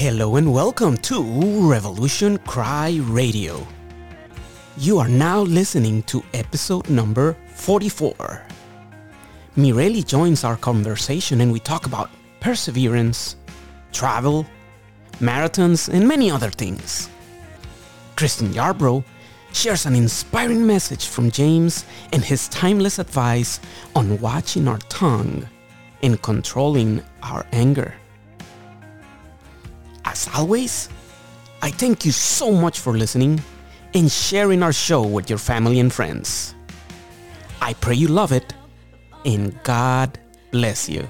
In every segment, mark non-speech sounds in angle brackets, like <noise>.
Hello and welcome to Revolution Cry Radio. You are now listening to episode number 44. Mireli joins our conversation and we talk about perseverance, travel, marathons, and many other things. Kristen Yarbrough shares an inspiring message from James and his timeless advice on watching our tongue and controlling our anger. As always, I thank you so much for listening and sharing our show with your family and friends. I pray you love it and God bless you.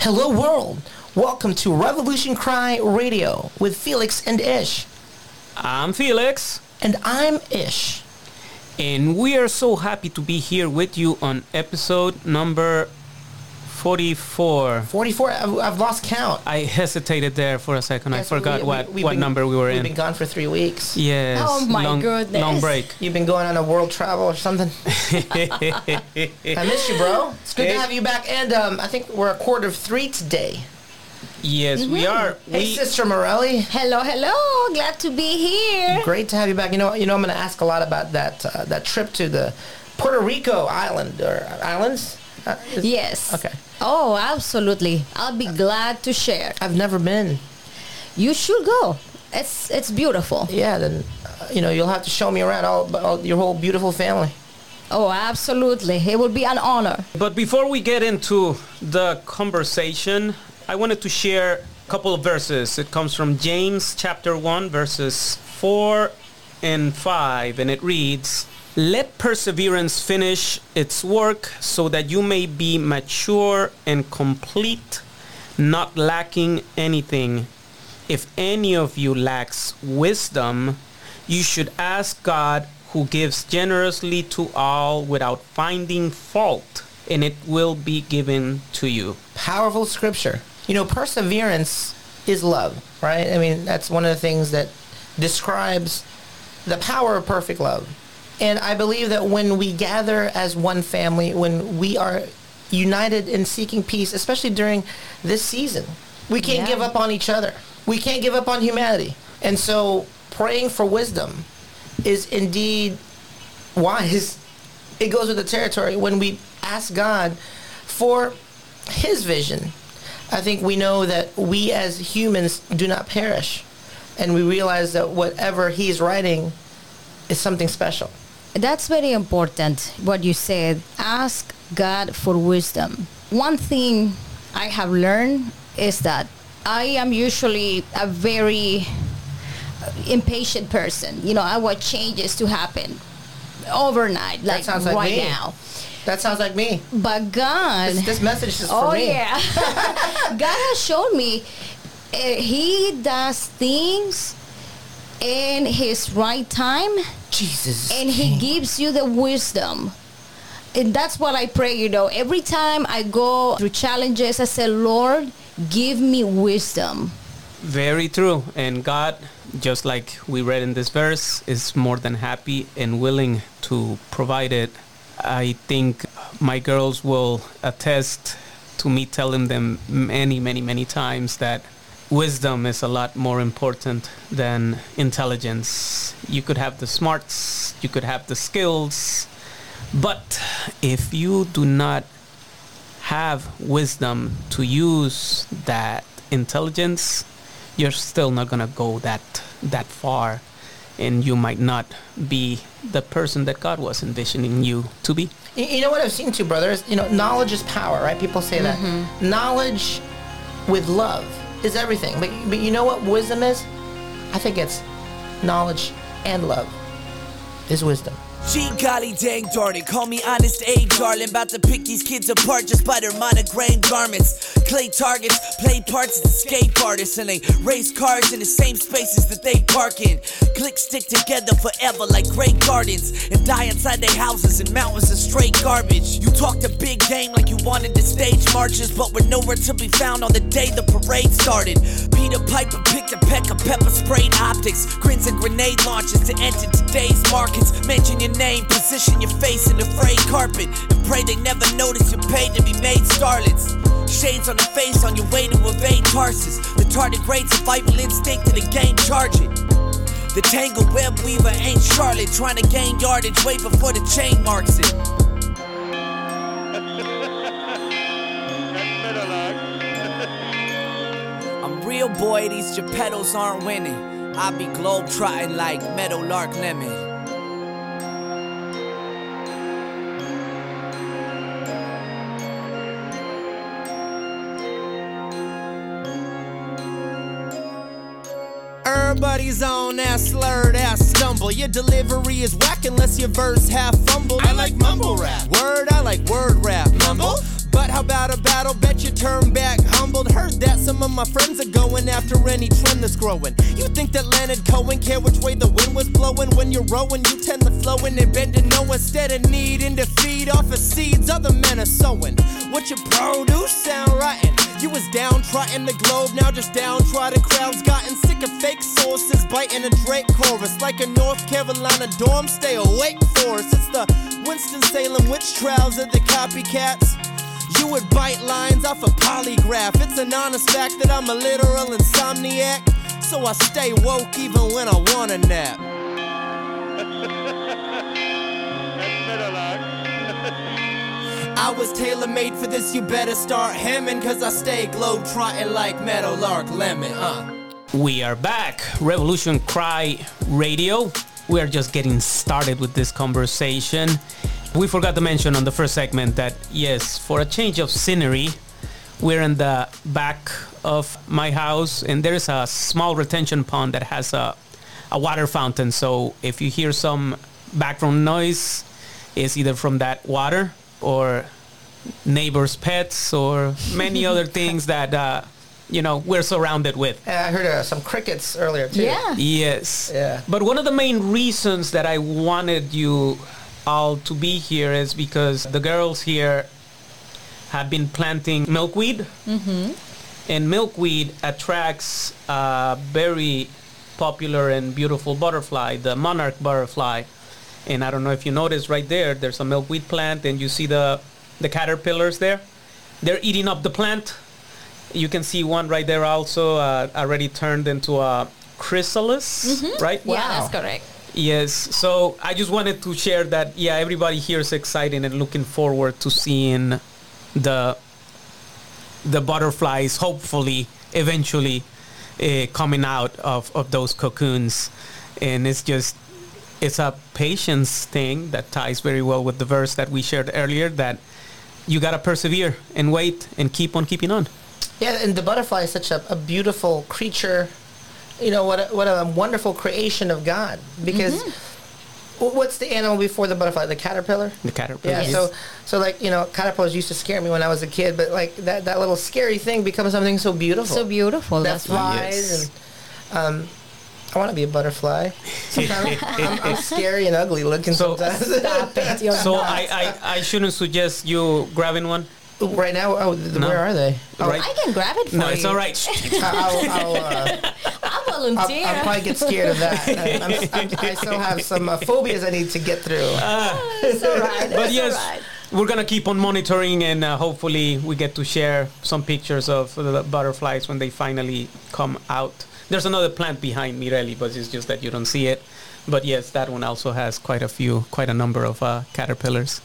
Hello, world. Welcome to Revolution Cry Radio with Felix and Ish. I'm Felix, And I'm Ish. and we are so happy to be here with you on episode number 44. 44, I've, I've lost count. I hesitated there for a second. I forgot we- what, we- what been- number we were in. We've been gone for three weeks. Yes. Oh my long, goodness. Long break. You've been going on a world travel or something. <laughs> I miss you, bro. It's good Hey. to have you back. And um, I think we're a quarter of three today. yes, we are. Hey, We, Sister Morelli. Hello, hello. Glad to be here. Great to have you back. You know, you know, I'm going to ask a lot about that uh, that trip to the Puerto Rico island or islands. Uh, is- Yes. Okay. Oh, absolutely. I'll be glad to share. I've never been. You should go. It's it's beautiful. Yeah, then uh, you know you'll have to show me around all, all your whole beautiful family. Oh, absolutely. It will be an honor. but before we get into the conversation, I wanted to share a couple of verses. It comes from James chapter 1, verses 4 and 5, and it reads, Let perseverance finish its work so that you may be mature and complete, not lacking anything. If any of you lacks wisdom, you should ask God who gives generously to all without finding fault, and it will be given to you. Powerful scripture. You know, perseverance is love, right? I mean, that's one of the things that describes the power of perfect love. And I believe that when we gather as one family, when we are united in seeking peace, especially during this season, we can't Yeah. give up on each other. We can't give up on humanity. And so praying for wisdom is indeed wise. It goes with the territory. When we ask God for his vision, I think we know that we as humans do not perish. And we realize that whatever he's writing is something special. That's very important what you said. Ask God for wisdom. One thing I have learned is that I am usually a very uh, impatient person. You know, I want changes to happen overnight, like, sounds like right me. now. That sounds like me. But God, This, this message is for oh me. yeah, <laughs> God has shown me uh, He does things in His right time, Jesus. and He gives you the wisdom. And that's what I pray. You know, every time I go through challenges, I say, Lord, give me wisdom. Very true. And God, just like we read in this verse, is more than happy and willing to provide it. I think my girls will attest to me telling them many, many, many times that wisdom is a lot more important than intelligence. You could have the smarts, you could have the skills, but if you do not have wisdom to use that intelligence, you're still not gonna go that that far, and you might not be the person that God was envisioning you to be. You, you know what I've seen too, brothers? You know, knowledge is power, right? People say that. Mm-hmm. Knowledge with love is everything. But, but you know what wisdom is? I think it's knowledge and love is wisdom. Gee golly dang darn it, call me honest A darling. About to pick these kids apart just by their monogrammed garments. Clay targets, play parts as escape artists, and they race cars in the same spaces that they park in. Click stick together forever like great gardens, and die inside their houses and mountains of straight garbage. You talked a big game like you wanted to stage marches, but were nowhere to be found on the day the parade started. Peter Piper picked a peck of pepper sprayed optics, grins and grenade launches to enter today's markets. Mention your name, position your face in the frayed carpet, and pray they never notice you're paid to be made starlets. Shades on the face on your way to evade Tarsus. The tardigrade survival instinct to the game, charge it. The tangled web weaver ain't Charlotte trying to gain yardage way before the chain marks it. <laughs> I'm real boy, these Geppettos aren't winning. I be globe trotting like Meadowlark Lemon. On that slurred ass stumble. Your delivery is whack unless your verse half fumbled. I like mumble rap. Word, I like word rap. Mumble? But how about a battle? Bet you turn back humbled. Heard that some of my friends are going after any trend that's growing. You think that Leonard Cohen care which way the wind was blowing? When you're rowing, you tend to flowing and bend to know instead of needing to feed off of seeds other men are sowing. What you produce sound rotten. You was down downtrodden the globe, now just down downtrodden crowds gotten sick of fake sources, biting a Drake chorus like a North Carolina dorm. Stay awake for us. It's the Winston Salem witch trials of the copycats. You would bite lines off a polygraph. It's an honest fact that I'm a literal insomniac. So I stay woke even when I wanna nap. I was tailor made for this, you better start hemming. Cause I stay globe trotting like Meadowlark Lemon, uh. We are back. Revolution Cry Radio. We are just getting started with this conversation. We forgot to mention on the first segment that, yes, for a change of scenery, we're in the back of my house and there's a small retention pond that has a, a water fountain. So if you hear some background noise, it's either from that water or neighbors' pets or many other <laughs> things that, uh, you know, we're surrounded with. And I heard uh, some crickets earlier too. Yeah. Yes. Yeah. But one of the main reasons that I wanted you all to be here is because the girls here have been planting milkweed. Mm-hmm. And milkweed attracts a very popular and beautiful butterfly, the monarch butterfly. And I don't know if you notice right there, there's a milkweed plant and you see the, the caterpillars there. They're eating up the plant. You can see one right there also uh, already turned into a chrysalis, right? Yeah, that's correct. Yes. So I just wanted to share that. Yeah, everybody here is excited and looking forward to seeing the the butterflies. Hopefully, eventually, uh, coming out of of those cocoons, and it's just it's a patience thing that ties very well with the verse that we shared earlier. That you gotta persevere and wait and keep on keeping on. Yeah, and the butterfly is such a, a beautiful creature. You know what? A, what a wonderful creation of God. Because Mm-hmm. what's the animal before the butterfly? The caterpillar. The caterpillar. Yeah. So so like you know, caterpillars used to scare me when I was a kid, but like that that little scary thing becomes something so beautiful. So beautiful. that That's why. flies Yes. and um, I want to be a butterfly. Sometimes <laughs> I'm, I'm scary and ugly looking So- sometimes. Stop it. You're So not. I, I, I shouldn't suggest you grabbing one. right now, oh, No. where are they? Oh, Right. I can grab it for No, you. it's all right. <laughs> I'll, I'll, uh, I'll I'll, volunteer. I'll probably get scared of that. I'm, I'm, I still have some uh, phobias I need to get through. it's all right. but it's yes, all right. we're gonna keep on monitoring, and uh, hopefully we get to share some pictures of the butterflies when they finally come out. There's another plant behind me, really, but it's just that you don't see it. But yes, that one also has quite a few, quite a number of uh, caterpillars.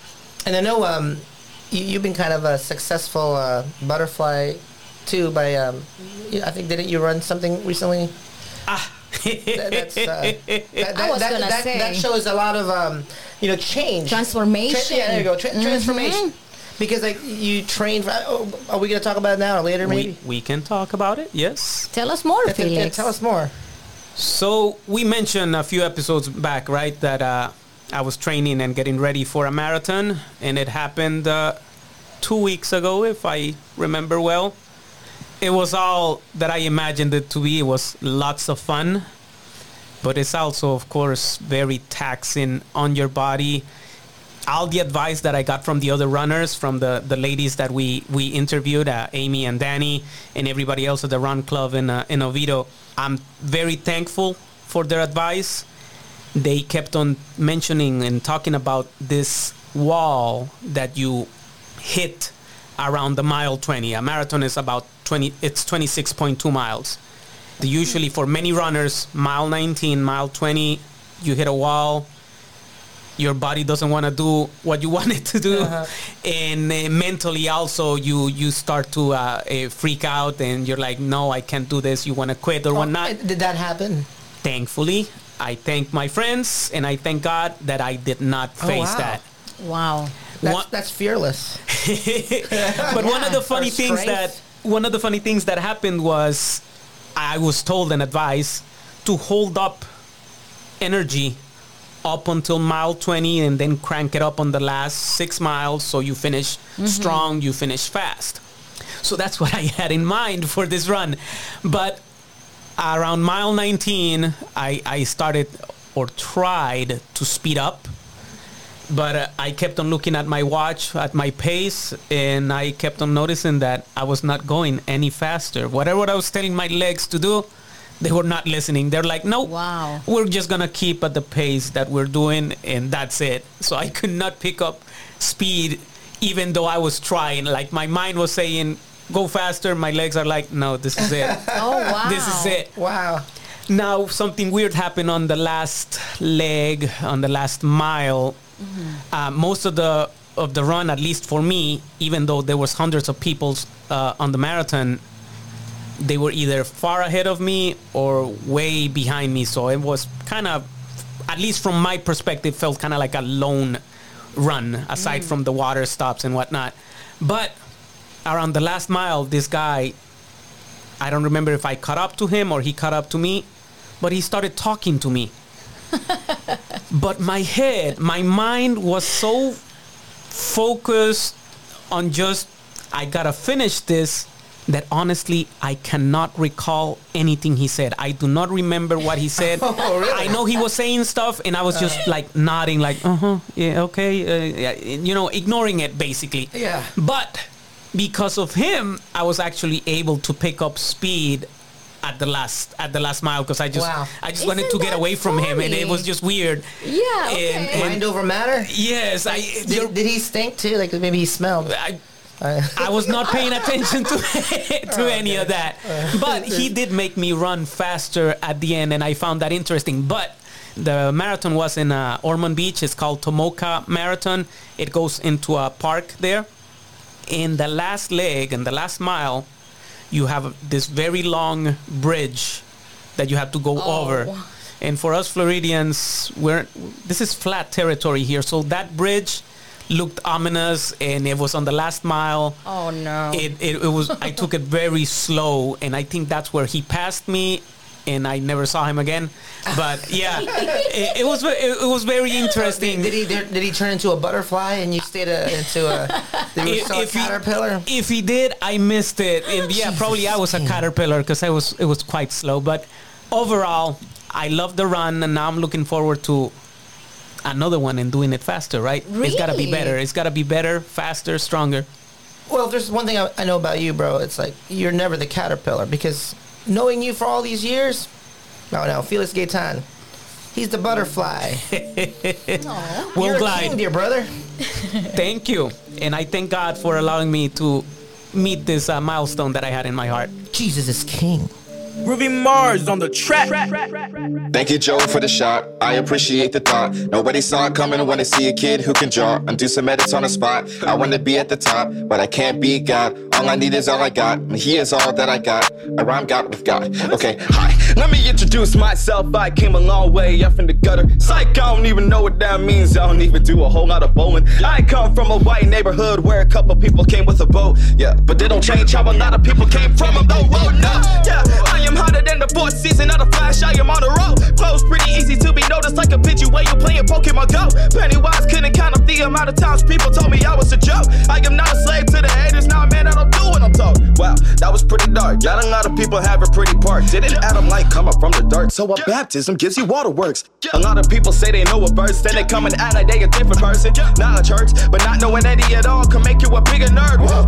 And I know um, you, you've been kind of a successful uh, butterfly too. By um, I think didn't you run something recently? That, that's, uh, <laughs> that, I was that, gonna that, say. that shows a lot of um, you know change, Transformation. Tra- yeah, there you go, Tra- transformation. Because like you trained. For, oh, are we gonna talk about it now or later? Maybe. we, we can talk about it. Yes. Tell us more, Yeah, yeah, yeah, Felix. tell us more. So we mentioned a few episodes back, right, that uh, I was training and getting ready for a marathon, and it happened uh, two weeks ago, if I remember well. it was all that I imagined it to be. It was lots of fun, but it's also, of course, very taxing on your body. All the advice that I got from the other runners, from the, the ladies that we, we interviewed, uh, Amy and Danny, and everybody else at the Run Club in, uh, in Oviedo, I'm very thankful for their advice. They kept on mentioning and talking about this wall that you hit around the mile 20. A marathon is about 20, it's 26.2 miles. Usually for many runners, mile 19, mile 20, you hit a wall. Your body doesn't want to do what you <laughs> want it to do, and uh, mentally also you you start to uh, uh, freak out, and you're like, no, I can't do this. You want to quit or whatnot Oh, Did that happen? thankfully i thank my friends and i thank god that i did not Oh, face wow. that Wow. That's, One- that's fearless. <laughs> <laughs> but one of the funny things strength. that one of the funny things that happened was i was told and advised to hold up energy up until mile 20 and then crank it up on the last six miles so you finish strong you finish fast. So that's what i had in mind for this run. But around mile 19 i, I started or tried to speed up but uh, I kept on looking at my watch, at my pace, and I kept on noticing that I was not going any faster. Whatever I was telling my legs to do, they were not listening. They're like, no, Wow. we're just gonna keep at the pace that we're doing, and that's it. So I could not pick up speed, even though I was trying. Like my mind was saying, go faster. My legs are like, no, this is it. <laughs> Oh wow. this is it. Wow. Now something weird happened on the last leg, on the last mile. Uh, most of the of the run, at least for me, even though there was hundreds of people uh, on the marathon, they were either far ahead of me or way behind me. So it was kind of, at least from my perspective, felt kind of like a lone run, aside mm. from the water stops and whatnot. But around the last mile, this guy I don't remember if I caught up to him or he caught up to me, but he started talking to me. <laughs> but my head, my mind was so focused on just, I gotta finish this, that honestly, I cannot recall anything he said. I do not remember what he said. <laughs> Oh, really? I know he was saying stuff, and I was just like nodding, like, uh huh, yeah, okay, uh, yeah, you know, ignoring it basically. Yeah. But because of him, I was actually able to pick up speed at the last at the last mile because I just Wow. I just wanted Isn't to get that away from him, and it was just weird. Yeah, okay. And, and Mind over matter? yes, I, Did, did he stink too? Like maybe he smelled. I Uh, I was not paying attention to <laughs> to any of that. <laughs> But he did make me run faster at the end, and I found that interesting. But the marathon was in uh, Ormond Beach. It's called Tomoka Marathon. It goes into a park there. In the last leg and the last mile, you have this very long bridge that you have to go over. And for us Floridians, we're this is flat territory here, so that bridge looked ominous, and it was on the last mile. Oh no. it, it, it was i took it very slow and i think that's where he passed me and i never saw him again. But yeah <laughs> it, it was it, it was very interesting. did he did, did he turn into a butterfly and you stayed a, into a, did If- a if he- caterpillar? if he did i missed it. And oh, yeah probably i was a caterpillar because i was it was quite slow. But overall i love the run and now i'm looking forward to another one and doing it faster right it's got to be better it's got to be better faster stronger Well, there's one thing I, I know about you, bro, it's like you're never the caterpillar because knowing you for all these years, no, no, Felix Gaetan, he's the butterfly. <laughs> we'll you're a glide king, dear brother. <laughs> Thank you. And I thank God for allowing me to meet this uh, milestone that I had in my heart. Jesus is king. Ruby Mars on the track. Thank you, Joe, for the shot. I appreciate the thought. Nobody saw it coming when I see a kid who can draw and do some edits on the spot. I want to be at the top, but I can't be God. All I need is all I got, He is all that I got. I rhyme God with God. Okay, hi. Let me introduce myself. I came a long way up in the gutter. Psych, I don't even know what that means. I don't even do a whole lot of bowling. I come from a white neighborhood where a couple people came with a boat. Yeah, but they don't change how a lot of people came from. I'm the road now. Yeah, I am hotter than the fourth season of the Flash. I am on the road. Clothes pretty easy to be noticed, like a picture where you playing Pokemon Go. Pennywise couldn't count up the amount of times people told me I was a joke. I am not a slave to the haters. Now, man, I don't do what I'm. Wow, that was pretty dark. Not a lot of people have a pretty part. Didn't Adam like coming from the dirt? So a baptism gives you waterworks. A lot of people say they know a verse, then they come and act like they a different person. Not a church, but not knowing any at all can make you a bigger nerd. Whoa.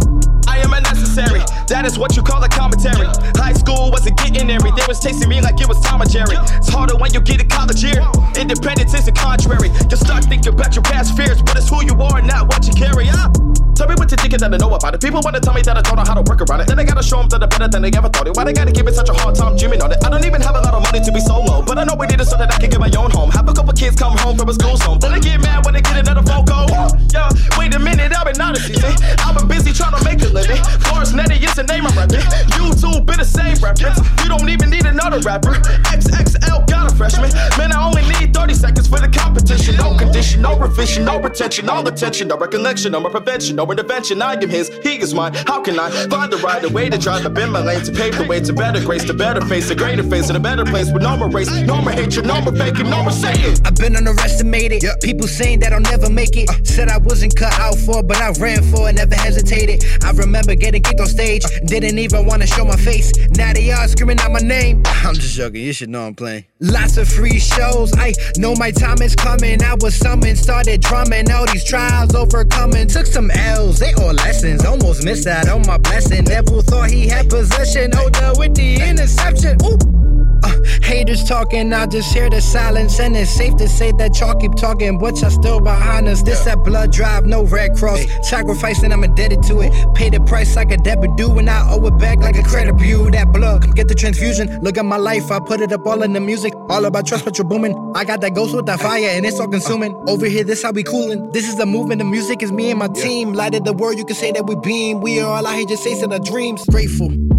I am unnecessary. That is what you call a commentary. High school wasn't getting there. They was chasing me like it was Tom and Jerry. It's harder when you get a college year. Independence is the contrary. You start thinking about your past fears, but it's who you are, not what you carry. Huh? Tell me what you thinking that I know about it. People wanna tell me that I don't know how to work around it. Then I gotta show them that I'm better than they ever thought it. Why they gotta give it such a hard time dreaming on it? I don't even have a lot of money to be solo, but I know we need it so that I can get my own home. Have a couple kids come home from a school zone. Then they get mad when they get another phone call. Yeah, wait a minute, I've been honest, see. I've been busy trying to make a living. Florence Nettie is the name I'm repping. YouTube been the same reference. You don't even need another rapper. XXL got a freshman. Man, I only need 30 seconds for the competition. No condition, no revision, no retention, no attention, no recollection, no prevention, no intervention. I am his, he is mine. How can I find the right way to drive up in my lane to pave the way to better grace, to better face, a greater face, and a better place with no more race, no more hatred, no more faking, no more saying. I've been underestimated. People saying that I'll never make it. Uh. Said I wasn't cut out for, but I ran for it, never hesitated. I remember getting kicked on stage, uh. didn't even want to show my face. Now they are screaming out my name. <laughs> I'm just joking, you should know I'm playing. Lots of free shows, I know my time is coming. I was summoned, started drumming, all these trials overcoming. Took some L's, they all lessons. Almost missed out on my blessing. Devil thought he had possession, older with the interception. Ooh. Uh, haters talking, I just hear the silence, and it's safe to say that y'all keep talking, but y'all still behind us. This that blood drive, no red cross. Sacrificing, I'm indebted to it. Pay the price like a debit due, and I owe it back like a credit bureau. That blood, get the transfusion. Look at my life, I put it up all in the music. All about trust, but you're booming. I got that ghost with that fire, and it's all consuming. Over here, this how we coolin'. This is the movement, the music is me and my team. Lighted the world, you can say that we beam. We are all out here just chasing our dreams. Grateful.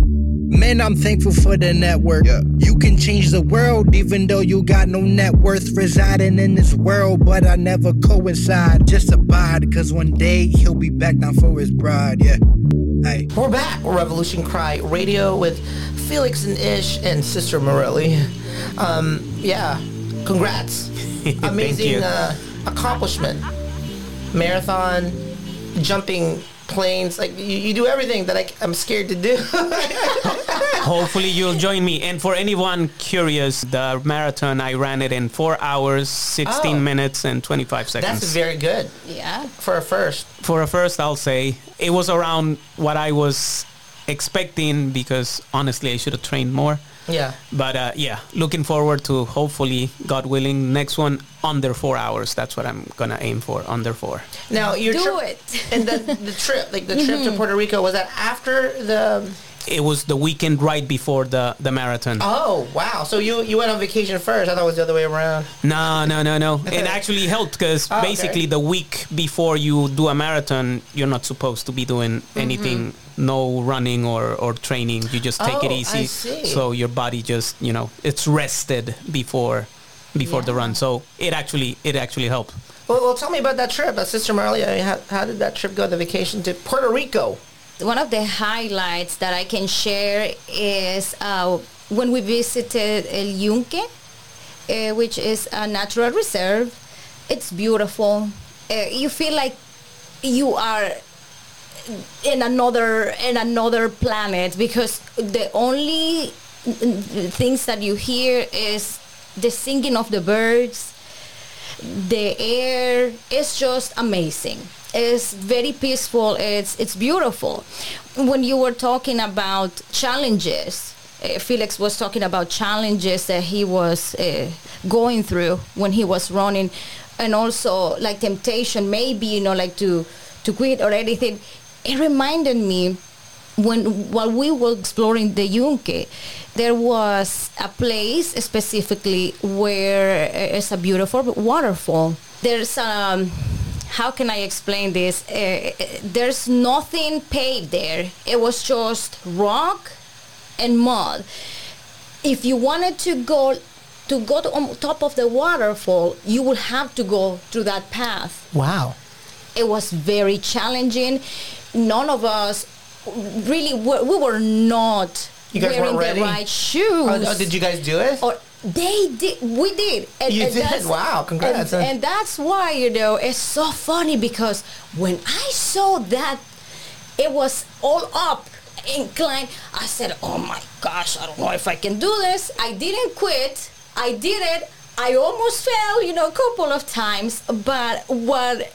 Man, I'm thankful for the network. You can change the world even though you got no net worth residing in this world, but I never coincide. Just abide, cause one day he'll be back down for his bride. Yeah. Hey. We're back. Revolution Cry Radio with Felix and Ish and Sister Morelli. Um, yeah, congrats. <laughs> Amazing you. uh, accomplishment. Marathon, jumping planes. Like, you, you do everything that I, I'm scared to do. <laughs> Hopefully you'll join me. And for anyone curious, the marathon I ran it in four hours, 16 Oh. minutes, and 25 seconds. That's very good Yeah. for a first. for a first, I'll say it was around what I was expecting because honestly, I should have trained more. Yeah. But uh, yeah, looking forward to hopefully, God willing, next one under four hours. That's what I'm gonna aim for, under four. Now, you do trip, it. and the, the trip, like the trip to Puerto Rico, was that after the? It was the weekend right before the the marathon. Oh wow! So you you went on vacation first? I thought it was the other way around. No, no, no, no. <laughs> It actually helped because Oh, okay. basically the week before you do a marathon, you're not supposed to be doing anything, no running or, or training. You just take it Mm-hmm. Oh, I easy. So your body just, you know, it's rested before before the run. So it actually it actually helped. Well, well, tell me about that trip, uh, Sister Marley. How, how did that trip go? The vacation to Puerto Rico. One of the highlights that I can share is uh, when we visited El Yunque, uh, which is a natural reserve. It's beautiful. Uh, you feel like you are in another in another planet because the only things that you hear is the singing of the birds the air is just amazing it's very peaceful it's it's beautiful when you were talking about challenges uh, felix was talking about challenges that he was uh, going through when he was running and also like temptation maybe you know like to to quit or anything it reminded me when while we were exploring the Yunque, there was a place specifically where it's a beautiful waterfall. There's um, how can I explain this? Uh, there's nothing paved there. It was just rock and mud. If you wanted to go to go to on top of the waterfall, you would have to go through that path Wow. it was very challenging. None of us really were, we were not You guys wearing the right shoes. Oh, did you guys do it? Or they did. We did. And, You and did? Wow, congrats. And, and that's why you know it's so funny because when I saw that, it was all up. incline. I said, "Oh my gosh, I don't know if I can do this." I didn't quit. I did it. I almost fell, you know, a couple of times, but what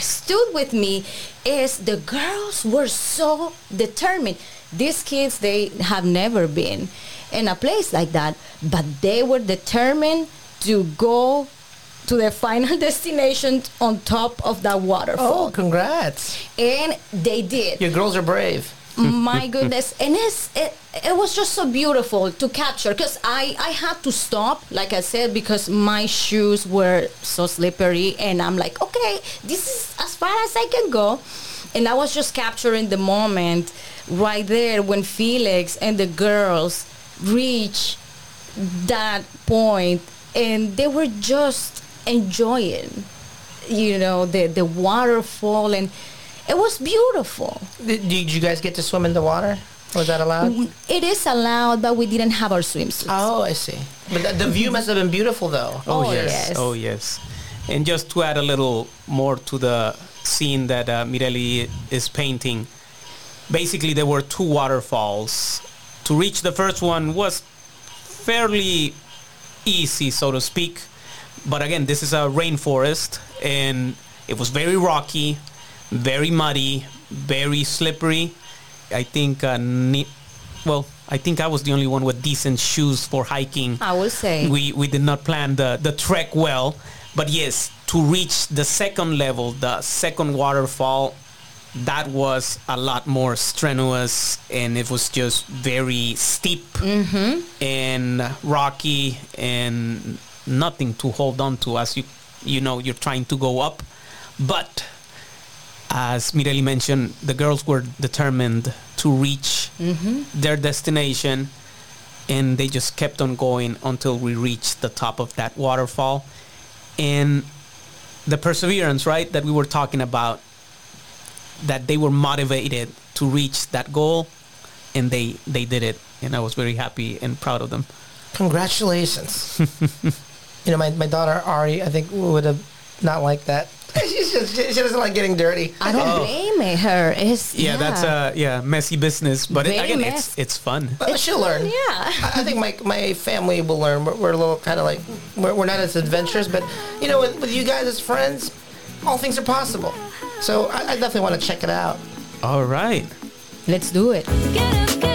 stood with me is the girls were so determined. These kids, they have never been in a place like that, but they were determined to go to their <laughs> final destination on top of that waterfall. Oh, congrats! And they did. Your girls are brave. My <laughs> goodness. And it's, it, it was just so beautiful to capture because I, I had to stop, like I said, because my shoes were so slippery. And I'm like, okay, this is as far as I can go. And I was just capturing the moment right there when Felix and the girls reach that point and they were just enjoying you know the the waterfall and it was beautiful Did, did you guys get to swim in the water? Was that allowed? it is allowed but we didn't have our swimsuits Oh, I see. But the, the view must have been beautiful, though. Oh, yes. Oh yes. And just to add a little more to the scene that uh, Mirelli is painting, basically there were two waterfalls. To reach the first one was fairly easy, so to speak. But again, this is a rainforest, and it was very rocky, very muddy, very slippery. I think, uh, ne- well, I think I was the only one with decent shoes for hiking. I will say. we we did not plan the the trek well, but yes, to reach the second level, the second waterfall, that was a lot more strenuous, and it was just very steep mm-hmm. and rocky, and nothing to hold on to as you you know you're trying to go up, but as Mireli mentioned, the girls were determined to reach mm-hmm. their destination, and they just kept on going until we reached the top of that waterfall. And the perseverance, right, that we were talking about, that they were motivated to reach that goal, and they they did it, and I was very happy and proud of them. Congratulations. <laughs> you know, my, my daughter Ari, I think would have not liked that. <laughs> She's just, she doesn't like getting dirty. I don't blame her. It's, Yeah, that's uh yeah messy business, but it, again, mess- it's it's fun. But she'll learn. Yeah. I I think my, my family will learn. We're, we're a little kind of like, we're, we're not as adventurous, but, you know, with, with you guys as friends, all things are possible. So I, I definitely want to check it out. All right. Let's do it.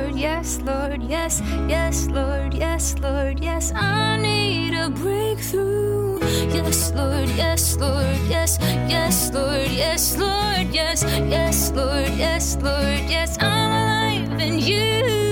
Lord, yes, Lord, yes, yes, Lord, yes, Lord, yes, I need a breakthrough. Yes, Lord, yes, Lord, yes, yes, Lord, yes, Lord, yes, yes, Lord, yes, Lord, yes, I'm alive in you.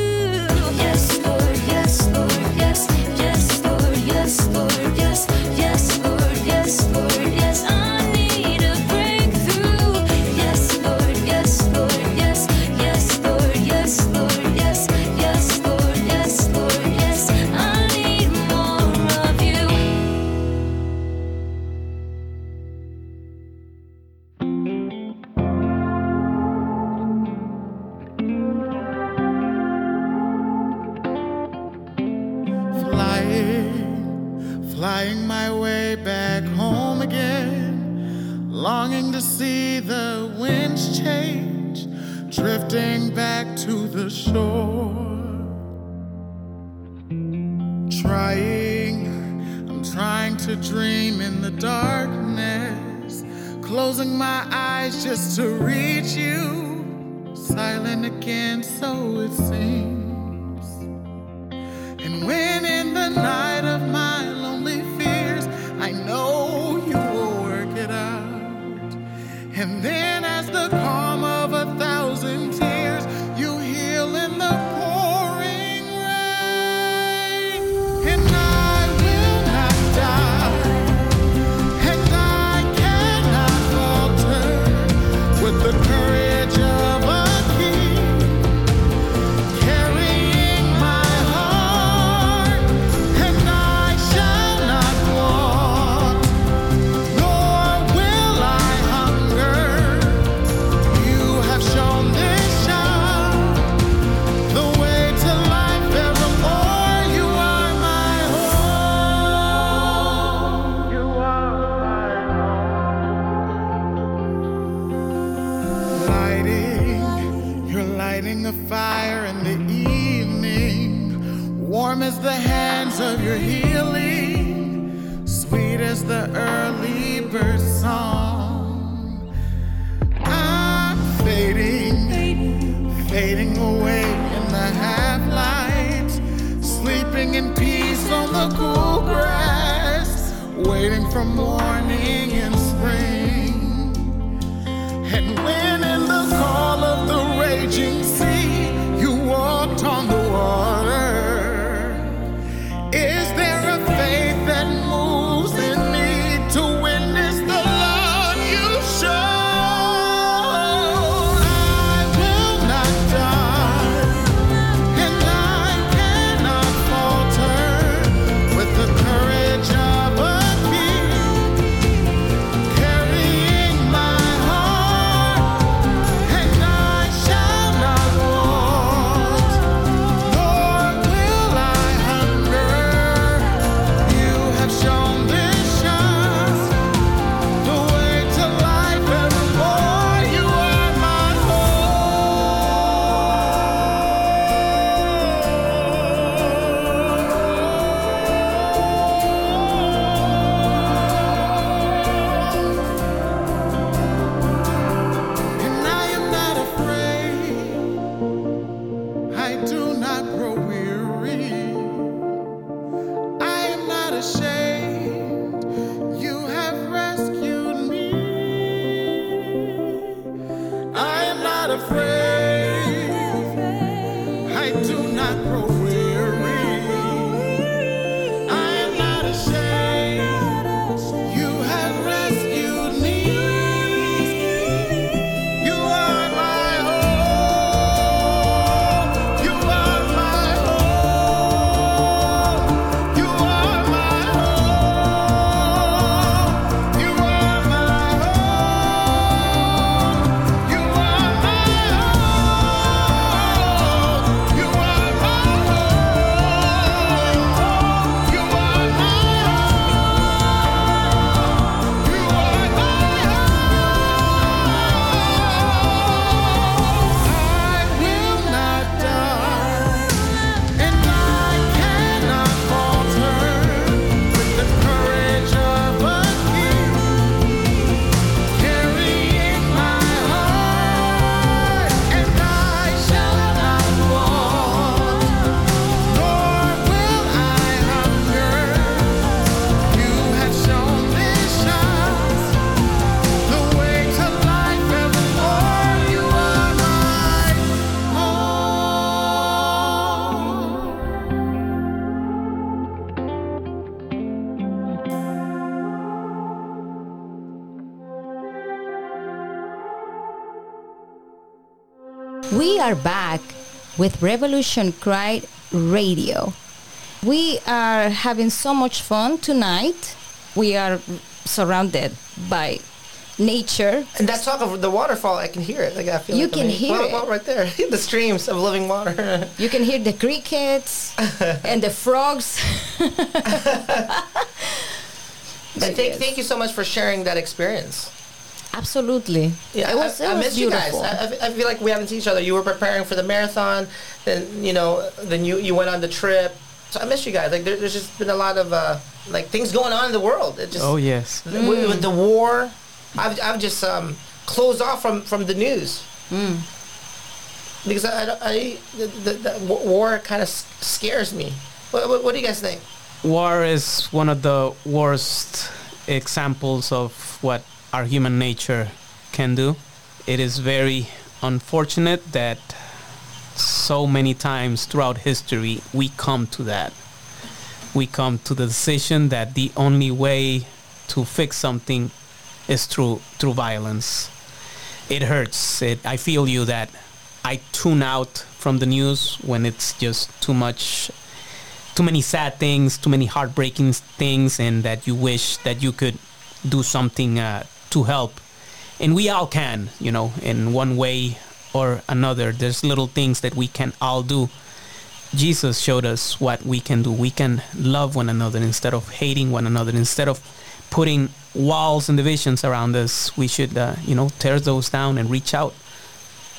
not ashamed. Are back with Revolution Cry Radio. We are having so much fun tonight. We are surrounded by nature. And that talk of the waterfall, I can hear it. Like I feel You like can hear well, it. well, right there. <laughs> the streams of living water. <laughs> You can hear the crickets <laughs> and the frogs. and thank, thank you so much for sharing that experience. Absolutely. Yeah, it was, I, it I was miss beautiful. you guys. I, I- I feel like we haven't seen each other. You were preparing for the marathon, then you know, then you you went on the trip. So I miss you guys. Like there, there's just been a lot of uh, like things going on in the world. It just Oh yes. with, with the war, I've I've just um, closed off from from the news. Because I, I, I the, the, the war kind of scares me. What, what, what do you guys think? War is one of the worst examples of what our human nature can do. It is very unfortunate that so many times throughout history we come to that. We come to the decision that the only way to fix something is through through violence. It hurts. It, I feel you that I tune out from the news when it's just too much too many sad things, too many heartbreaking things, and that you wish that you could do something uh, to help. And we all can, you know, in one way or another. There's little things that we can all do. Jesus showed us what we can do. We can love one another instead of hating one another. Instead of putting walls and divisions around us, we should, uh, you know, tear those down and reach out.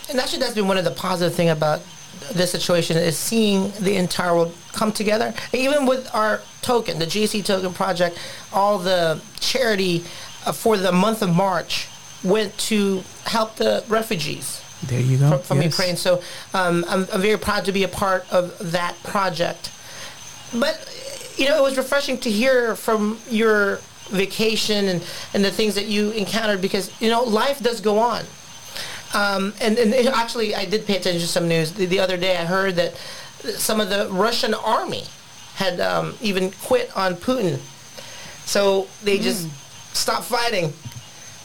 And actually, that's been one of the positive thing about this situation is seeing the entire world come together. Even with our token, the GC Token Project, all the charity uh, for the month of March went to help the refugees There you go. from, from Yes. Ukraine. So um, I'm, I'm very proud to be a part of that project. But you know, it was refreshing to hear from your vacation and, and the things that you encountered because you know life does go on. Um, and, and it- actually, I did pay attention to some news the, the other day. I heard that some of the Russian army had um, even quit on Putin, so they just stopped fighting.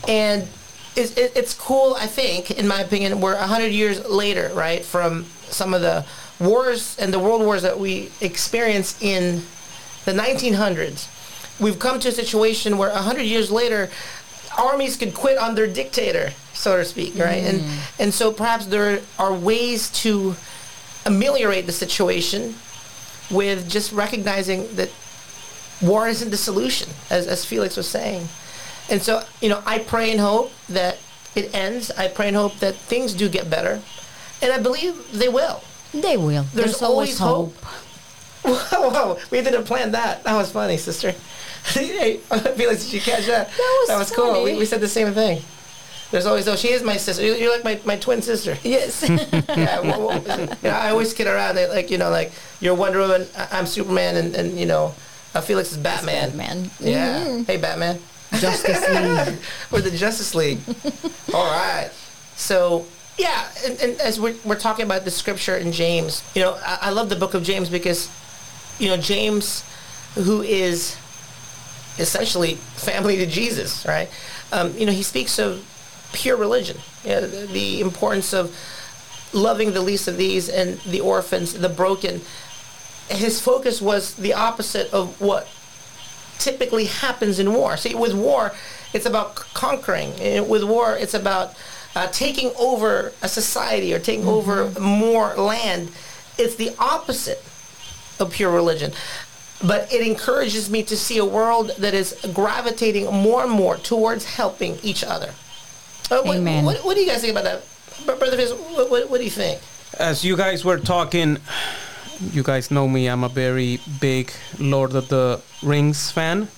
And it's, it, it's cool, I think, in my opinion, we're 100 years later, right, from some of the wars and the world wars that we experienced in the 1900s. We've come to a situation where 100 years later, armies could quit on their dictator, so to speak, right? And, mm. and so perhaps there are ways to ameliorate the situation with just recognizing that war isn't the solution, as, as Felix was saying. And so, you know, I pray and hope that it ends. I pray and hope that things do get better. And I believe they will. They will. There's, There's, always, always hope. <laughs> Whoa, whoa, we didn't plan that. That was funny, sister. <laughs> hey, <laughs> Felix, did you catch that? That was cool. We, funny. we said the same thing. There's always, oh, she is my sister. You're like my, my twin sister. Yes. yeah, well, well, you know, I always kid around. Like, you know, like, you're Wonder Woman, I'm Superman, and, and you know, uh, Felix is Batman. Batman. Yeah. Mhm. Hey, Batman. Justice League. <laughs> We're the Justice League. <laughs> All right. So, yeah, and, and as we're, we're talking about the scripture in James, you know, I, I love the book of James because, you know, James, who is essentially family to Jesus, right? Um, you know, he speaks of pure religion, you know, the, the importance of loving the least of these and the orphans, the broken. His focus was the opposite of what typically happens in war. See, with war, it's about conquering. With war, it's about uh, taking over a society or taking over more land. It's the opposite of pure religion. But it encourages me to see a world that is gravitating more and more towards helping each other. Uh, what, Amen. What, what do you guys think about that? Brother Fizz, what, what, what do you think? as you guys were talking, you guys know me. I'm a very big Lord of the Rings fan,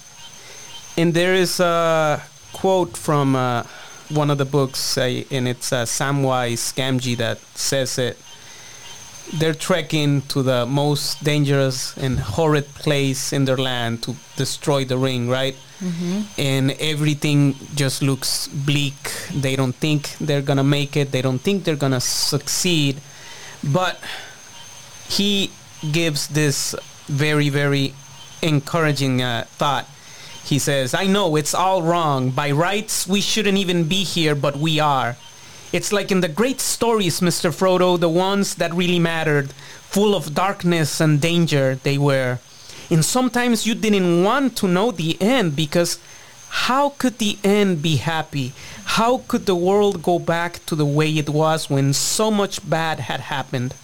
and there is a quote from uh, one of the books, uh, and it's uh, Samwise Gamgee that says it. They're trekking to the most dangerous and horrid place in their land to destroy the ring, right? and everything just looks bleak. They don't think they're gonna make it. They don't think they're gonna succeed. But he gives this very, very encouraging uh, thought. He says, I know it's all wrong. By rights, we shouldn't even be here, but we are. It's like in the great stories, Mr. Frodo, the ones that really mattered, full of darkness and danger they were. And sometimes you didn't want to know the end because how could the end be happy? How could the world go back to the way it was when so much bad had happened?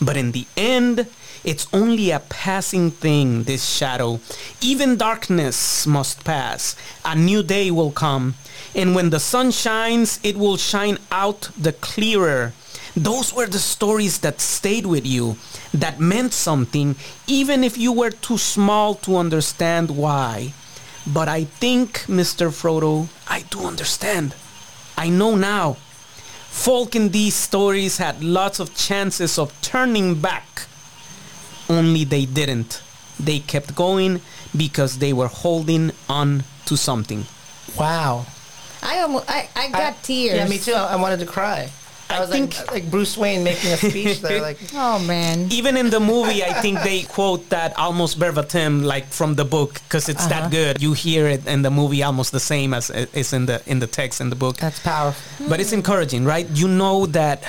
But in the end, it's only a passing thing, this shadow. Even darkness must pass. A new day will come. And when the sun shines, it will shine out the clearer. Those were the stories that stayed with you, that meant something, even if you were too small to understand why. But I think, Mr. Frodo, I do understand. I know now. Folk in these stories had lots of chances of turning back. Only they didn't. They kept going because they were holding on to something. Wow. I almost, I, I got tears. Yeah, me too. I, I wanted to cry. I, I was think- like, like Bruce Wayne making a speech there. <laughs> Like, Oh man. Even in the movie, I think they quote that almost verbatim, like from the book, because it's Uh-huh. that good. You hear it in the movie almost the same as it is in the in the text in the book. that's powerful. But it's encouraging, right? You know that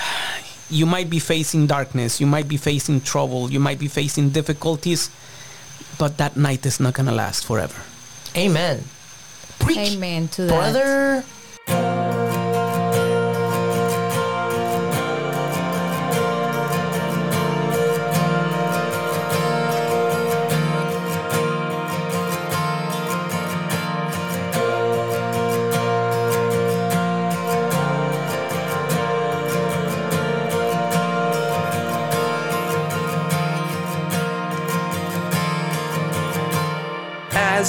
you might be facing darkness, you might be facing trouble, you might be facing difficulties, but that night is not gonna last forever. Amen. Preach, Amen to that. brother.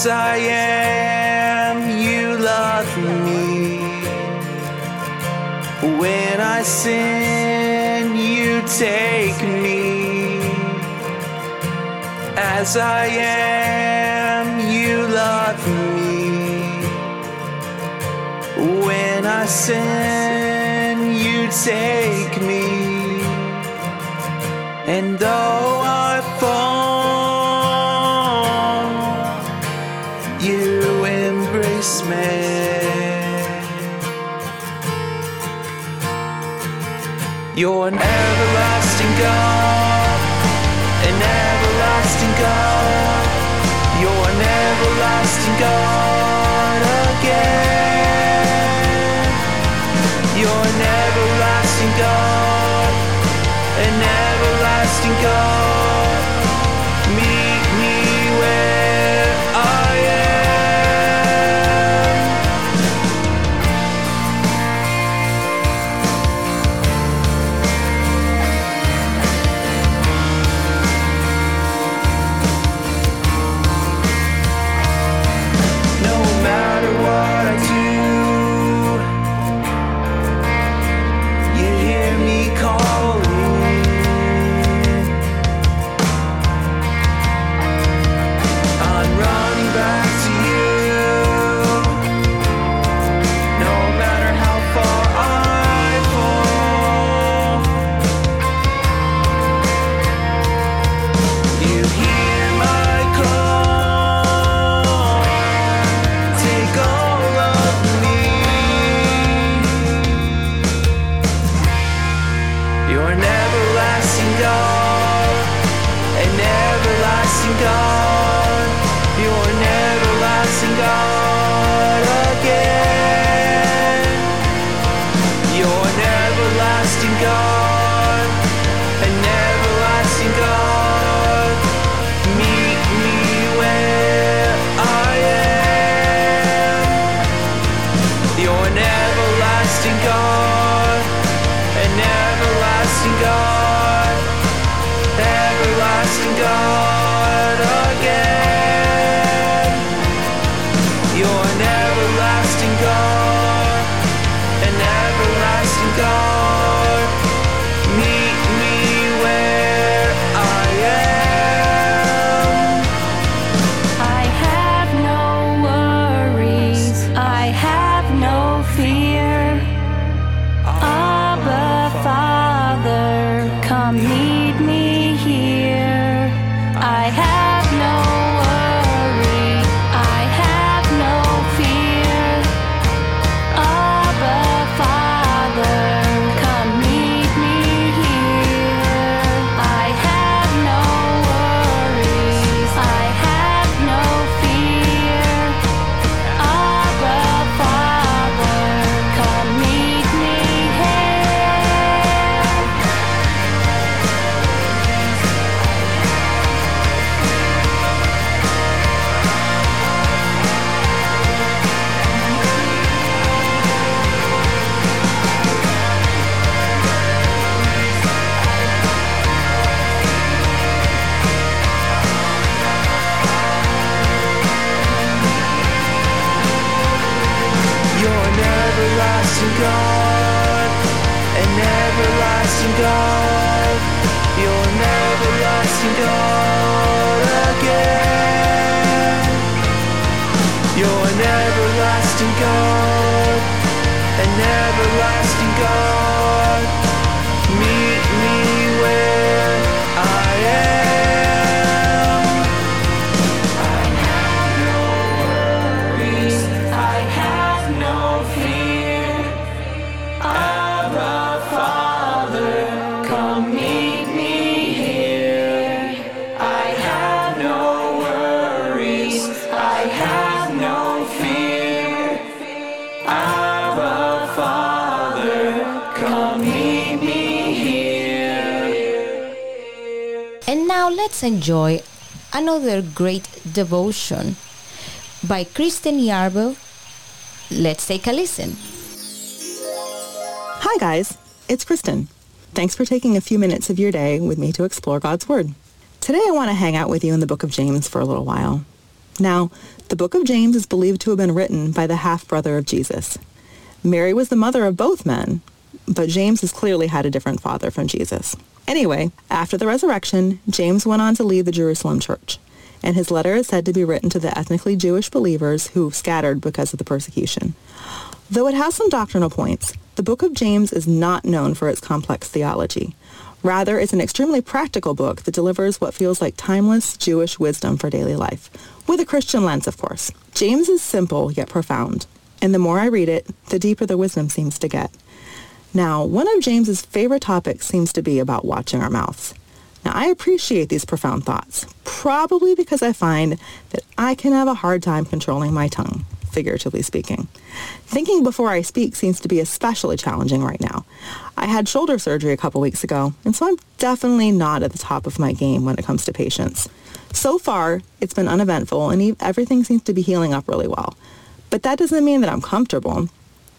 As I am, you love me. When I sin, you take me. As I am, you love me. When I sin, you take me. And though An everlasting God, an everlasting God. You're an everlasting God again. You're an everlasting God, an everlasting God. Enjoy another great devotion by Kristen Yarbo. Let's take a listen. Hi, guys. It's Kristen. Thanks for taking a few minutes of your day with me to explore God's Word. Today, I want to hang out with you in the book of James for a little while. Now, the book of James is believed to have been written by the half-brother of Jesus. Mary was the mother of both men, but James has clearly had a different father from Jesus. Anyway, after the resurrection, James went on to lead the Jerusalem church, and his letter is said to be written to the ethnically Jewish believers who scattered because of the persecution. Though it has some doctrinal points, the book of James is not known for its complex theology. Rather, it's an extremely practical book that delivers what feels like timeless Jewish wisdom for daily life, with a Christian lens, of course. James is simple yet profound, and the more I read it, the deeper the wisdom seems to get. Now, one of James's favorite topics seems to be about watching our mouths. Now, I appreciate these profound thoughts, probably because I find that I can have a hard time controlling my tongue, figuratively speaking. Thinking before I speak seems to be especially challenging right now. I had shoulder surgery a couple weeks ago, and so I'm definitely not at the top of my game when it comes to patience. So far, it's been uneventful, and everything seems to be healing up really well. But that doesn't mean that I'm comfortable.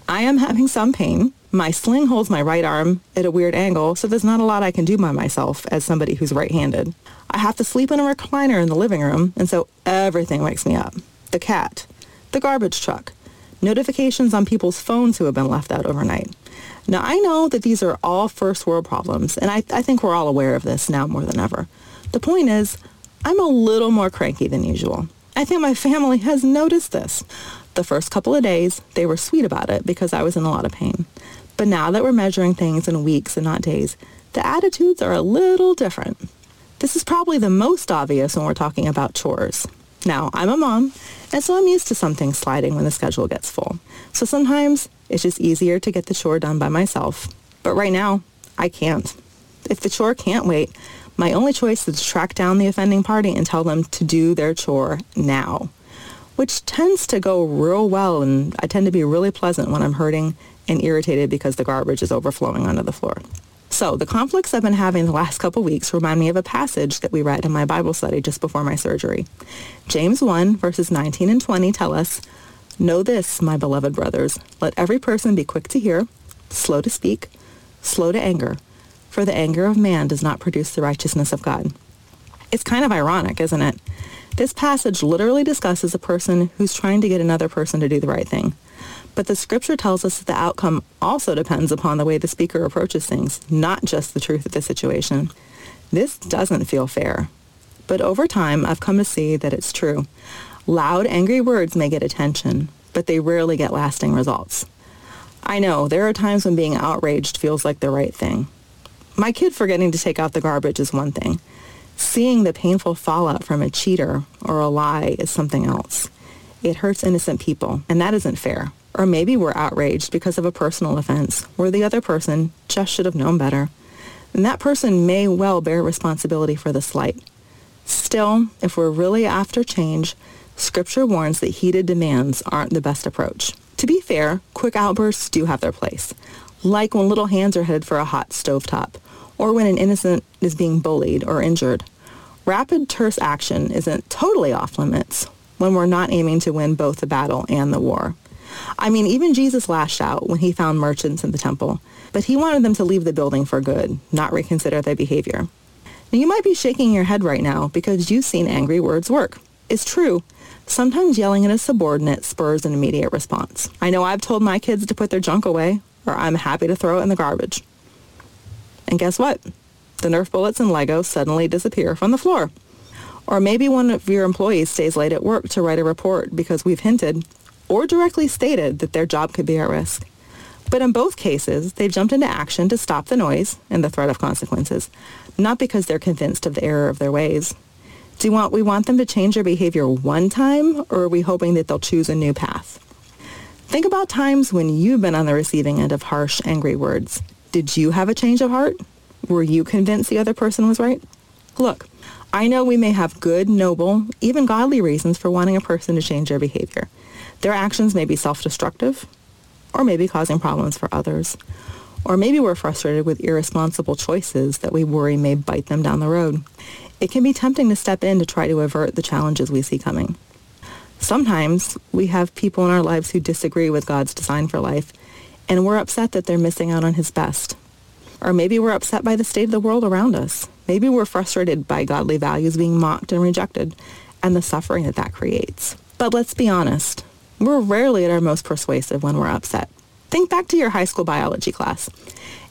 I am having some pain. My sling holds my right arm at a weird angle, so there's not a lot I can do by myself as somebody who's right-handed. I have to sleep in a recliner in the living room, and so everything wakes me up. The cat, the garbage truck, notifications on people's phones who have been left out overnight. Now, I know that these are all first world problems, and I, I think we're all aware of this now more than ever. The point is, I'm a little more cranky than usual. I think my family has noticed this. The first couple of days, they were sweet about it because I was in a lot of pain. But now that we're measuring things in weeks and not days, the attitudes are a little different. This is probably the most obvious when we're talking about chores. Now, I'm a mom, and so I'm used to something sliding when the schedule gets full. So sometimes it's just easier to get the chore done by myself. But right now, I can't. If the chore can't wait, my only choice is to track down the offending party and tell them to do their chore now, which tends to go real well, and I tend to be really pleasant when I'm hurting and irritated because the garbage is overflowing onto the floor. So the conflicts I've been having the last couple weeks remind me of a passage that we read in my Bible study just before my surgery. James 1 verses 19 and 20 tell us, Know this, my beloved brothers, let every person be quick to hear, slow to speak, slow to anger, for the anger of man does not produce the righteousness of God. It's kind of ironic, isn't it? This passage literally discusses a person who's trying to get another person to do the right thing. But the scripture tells us that the outcome also depends upon the way the speaker approaches things, not just the truth of the situation. This doesn't feel fair. But over time, I've come to see that it's true. Loud, angry words may get attention, but they rarely get lasting results. I know there are times when being outraged feels like the right thing. My kid forgetting to take out the garbage is one thing. Seeing the painful fallout from a cheater or a lie is something else. It hurts innocent people, and that isn't fair. Or maybe we're outraged because of a personal offense where the other person just should have known better. And that person may well bear responsibility for the slight. Still, if we're really after change, Scripture warns that heated demands aren't the best approach. To be fair, quick outbursts do have their place, like when little hands are headed for a hot stovetop, or when an innocent is being bullied or injured. Rapid, terse action isn't totally off limits when we're not aiming to win both the battle and the war. I mean, even Jesus lashed out when he found merchants in the temple, but he wanted them to leave the building for good, not reconsider their behavior. Now, you might be shaking your head right now because you've seen angry words work. It's true. Sometimes yelling at a subordinate spurs an immediate response. I know I've told my kids to put their junk away, or I'm happy to throw it in the garbage. And guess what? The Nerf bullets and Legos suddenly disappear from the floor. Or maybe one of your employees stays late at work to write a report because we've hinted or directly stated that their job could be at risk. But in both cases, they've jumped into action to stop the noise and the threat of consequences, not because they're convinced of the error of their ways. Do you want, we want them to change their behavior one time, or are we hoping that they'll choose a new path? Think about times when you've been on the receiving end of harsh, angry words. Did you have a change of heart? Were you convinced the other person was right? Look, I know we may have good, noble, even godly reasons for wanting a person to change their behavior. Their actions may be self-destructive, or maybe causing problems for others. Or maybe we're frustrated with irresponsible choices that we worry may bite them down the road. It can be tempting to step in to try to avert the challenges we see coming. Sometimes we have people in our lives who disagree with God's design for life, and we're upset that they're missing out on his best. Or maybe we're upset by the state of the world around us. Maybe we're frustrated by godly values being mocked and rejected and the suffering that that creates. But let's be honest, we're rarely at our most persuasive when we're upset. Think back to your high school biology class.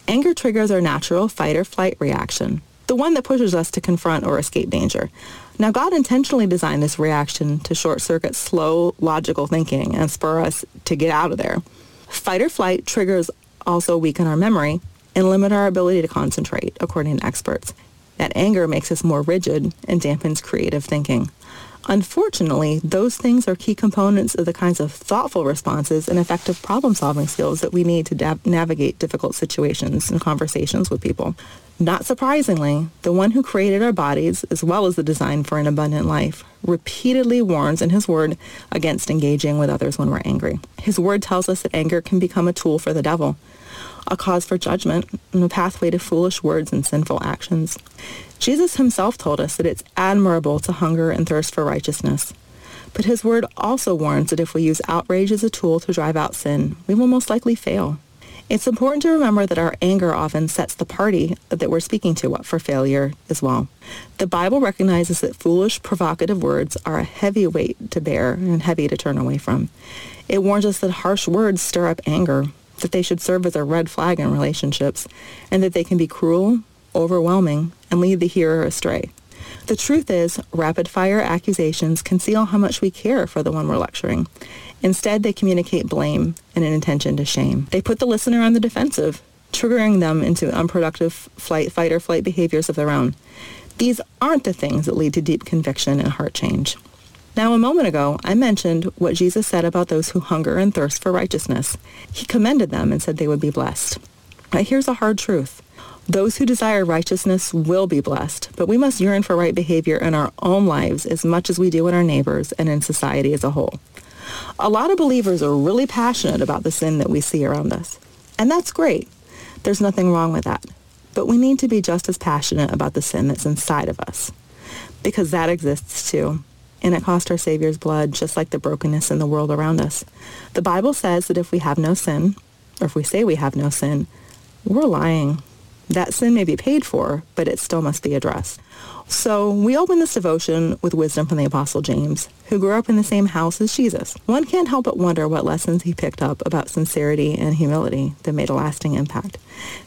Anger triggers our natural fight or flight reaction, the one that pushes us to confront or escape danger. Now, God intentionally designed this reaction to short-circuit slow, logical thinking and spur us to get out of there. Fight or flight triggers also weaken our memory and limit our ability to concentrate, according to experts. That anger makes us more rigid and dampens creative thinking. Unfortunately, those things are key components of the kinds of thoughtful responses and effective problem-solving skills that we need to da- navigate difficult situations and conversations with people. Not surprisingly, the one who created our bodies, as well as the design for an abundant life, repeatedly warns in his word against engaging with others when we're angry. His word tells us that anger can become a tool for the devil, a cause for judgment, and a pathway to foolish words and sinful actions. Jesus himself told us that it's admirable to hunger and thirst for righteousness. But his word also warns that if we use outrage as a tool to drive out sin, we will most likely fail. It's important to remember that our anger often sets the party that we're speaking to up for failure as well. The Bible recognizes that foolish, provocative words are a heavy weight to bear and heavy to turn away from. It warns us that harsh words stir up anger, that they should serve as a red flag in relationships, and that they can be cruel, overwhelming, and lead the hearer astray. The truth is, rapid-fire accusations conceal how much we care for the one we're lecturing. Instead, they communicate blame and an intention to shame. They put the listener on the defensive, triggering them into unproductive flight, fight or flight behaviors of their own. These aren't the things that lead to deep conviction and heart change. Now, a moment ago, I mentioned what Jesus said about those who hunger and thirst for righteousness. He commended them and said they would be blessed. But here's a hard truth. Those who desire righteousness will be blessed, but we must yearn for right behavior in our own lives as much as we do in our neighbors and in society as a whole. A lot of believers are really passionate about the sin that we see around us, and that's great. There's nothing wrong with that. But we need to be just as passionate about the sin that's inside of us, because that exists too. And it cost our Savior's blood, just like the brokenness in the world around us. The Bible says that if we have no sin, or if we say we have no sin, we're lying. That sin may be paid for, but it still must be addressed. So we open this devotion with wisdom from the Apostle James, who grew up in the same house as Jesus. One can't help but wonder what lessons he picked up about sincerity and humility that made a lasting impact.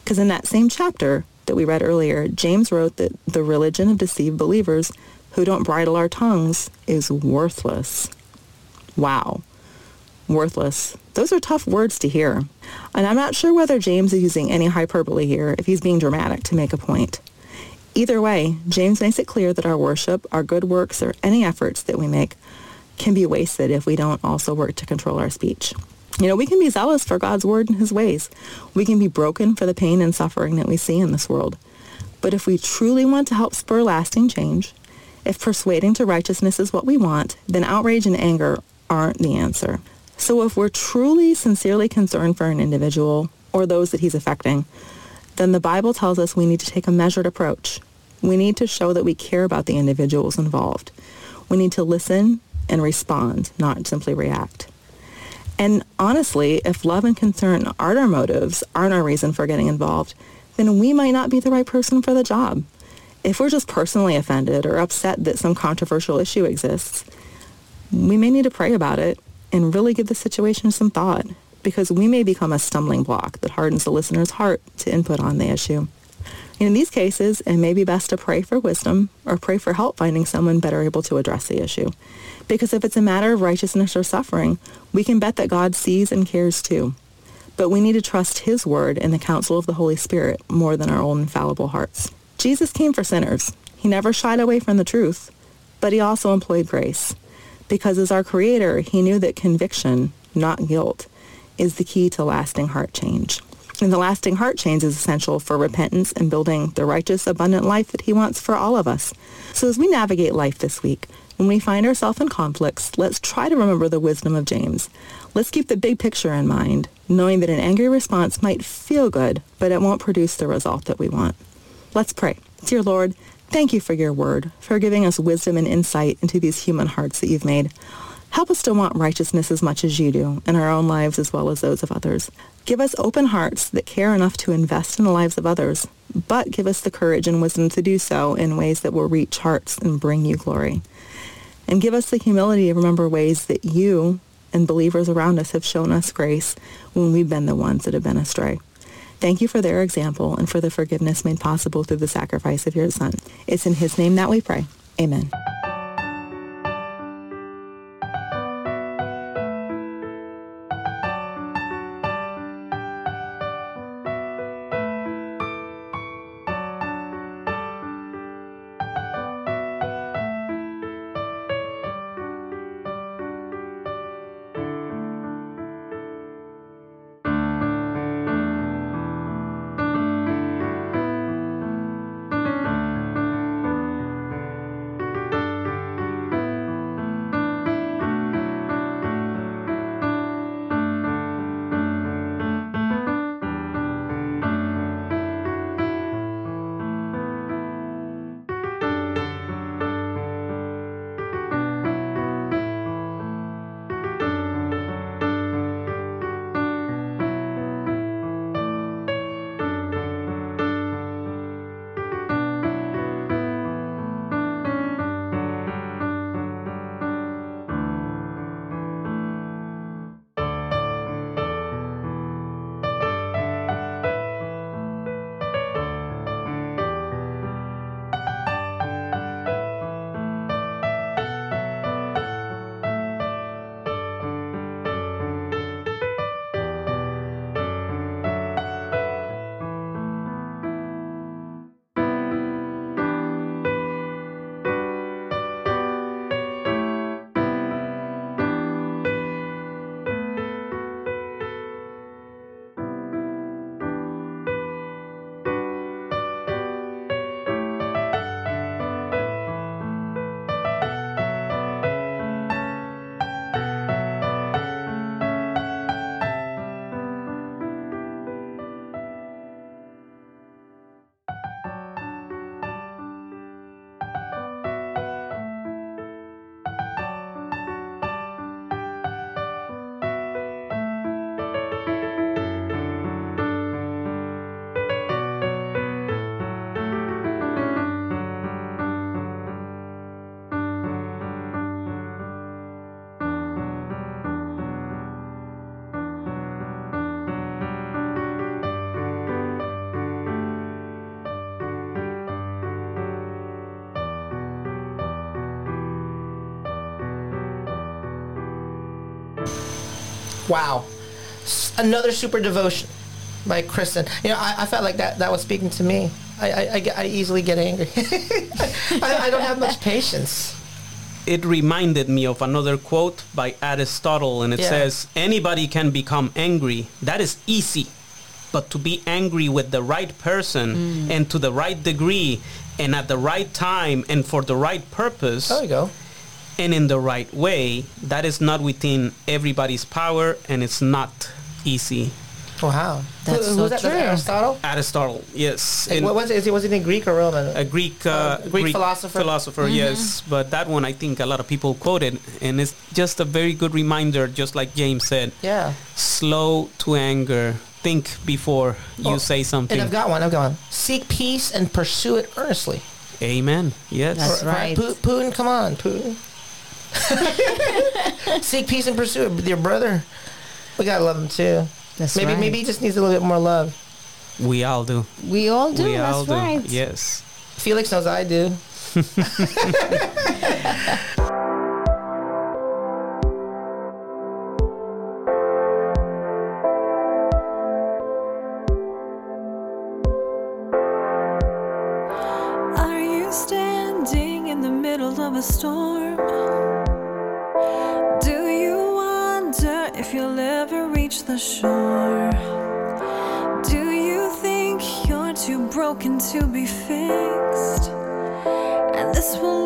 Because in that same chapter that we read earlier, James wrote that the religion of deceived believers who don't bridle our tongues is worthless. Wow. Worthless. Those are tough words to hear. And I'm not sure whether James is using any hyperbole here, if he's being dramatic to make a point. Either way, James makes it clear that our worship, our good works, or any efforts that we make can be wasted if we don't also work to control our speech. You know, we can be zealous for God's word and his ways. We can be broken for the pain and suffering that we see in this world. But if we truly want to help spur lasting change, if persuading to righteousness is what we want, then outrage and anger aren't the answer. So if we're truly sincerely concerned for an individual or those that he's affecting, then the Bible tells us we need to take a measured approach. We need to show that we care about the individuals involved. We need to listen and respond, not simply react. And honestly, if love and concern aren't our motives, aren't our reason for getting involved, then we might not be the right person for the job. If we're just personally offended or upset that some controversial issue exists, we may need to pray about it and really give the situation some thought because we may become a stumbling block that hardens the listener's heart to input on the issue. In these cases, it may be best to pray for wisdom or pray for help finding someone better able to address the issue. Because if it's a matter of righteousness or suffering, we can bet that God sees and cares too. But we need to trust his word and the counsel of the Holy Spirit more than our own infallible hearts. Jesus came for sinners. He never shied away from the truth, but he also employed grace. Because as our creator, he knew that conviction, not guilt, is the key to lasting heart change. And the lasting heart change is essential for repentance and building the righteous, abundant life that he wants for all of us. So as we navigate life this week, when we find ourselves in conflicts, let's try to remember the wisdom of James. Let's keep the big picture in mind, knowing that an angry response might feel good, but it won't produce the result that we want. Let's pray. Dear Lord, thank you for your word, for giving us wisdom and insight into these human hearts that you've made. Help us to want righteousness as much as you do in our own lives as well as those of others. Give us open hearts that care enough to invest in the lives of others, but give us the courage and wisdom to do so in ways that will reach hearts and bring you glory. And give us the humility to remember ways that you and believers around us have shown us grace when we've been the ones that have been astray. Thank you for their example and for the forgiveness made possible through the sacrifice of your son. It's in his name that we pray. Amen. Wow. Another super devotion by Kristen. You know, I, I felt like that, that was speaking to me. I, I, I, get- I easily get angry. <laughs> I, I don't have much patience. It reminded me of another quote by Aristotle, and it Yeah. says, Anybody can become angry. That is easy. But to be angry with the right person Mm. and to the right degree and at the right time and for the right purpose There you go. And in the right way, that is not within everybody's power and it's not easy. Wow. That's Who- so that? true. Aristotle? Aristotle, yes. Hey, In- what was it? Is it? Was it in Greek or Roman? a Greek, uh, Greek philosopher? Philosopher, yes. But that one, I think a lot of people quoted, and it's just a very good reminder. Just like James said, yeah. slow to anger. Think before you Oh, say something. And I've got one. I've got one. Seek peace and pursue it earnestly. Amen. Yes. That's Or- right. Putin, come on, Putin. <laughs> Seek peace and pursue it with your brother. We gotta love him too. That's maybe right. maybe he just needs a little bit more love. We all do. We all do. we that's all do. right. Yes. Felix knows I do. <laughs> Are you standing in the middle of a storm? The shore? Do you think you're too broken to be fixed? And this will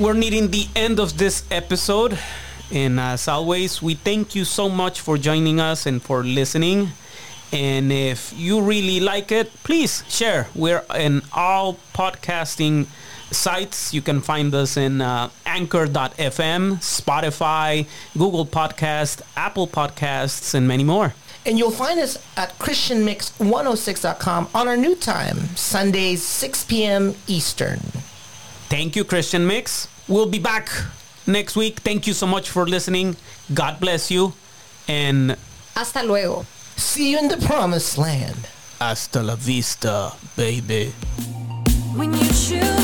we're nearing the end of this episode. And as always, we thank you so much for joining us and for listening. And if you really like it, please share. We're in all podcasting sites. You can find us in uh, anchor.fm, Spotify, Google Podcast, Apple Podcasts, and many more. And you'll find us at ChristianMix106.com on our new time, Sundays, 6 p.m. Eastern. Thank you, Christian Mix. We'll be back next week. Thank you so much for listening. God bless you. And hasta luego. See you in the promised land. Hasta la vista, baby. When you choose